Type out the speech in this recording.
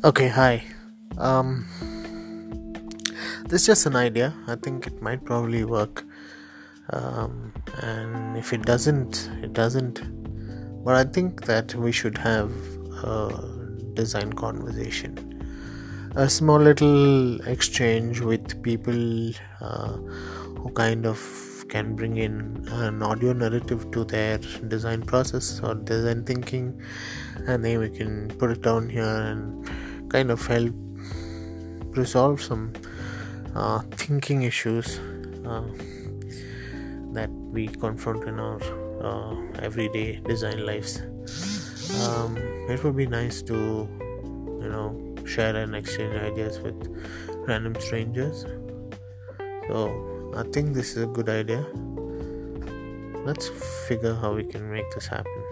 Okay, hi. Um, this is just an idea. I think it might probably work. Um, and if it doesn't, it doesn't. But I think that we should have a design conversation, a small little exchange with people uh, who kind of can bring in an audio narrative to their design process or design thinking, and then we can put it down here and kind of help resolve some uh, thinking issues uh, that we confront in our uh, everyday design lives. Um, it would be nice to, you know, share and exchange ideas with random strangers. So I think this is a good idea. Let's figure how we can make this happen.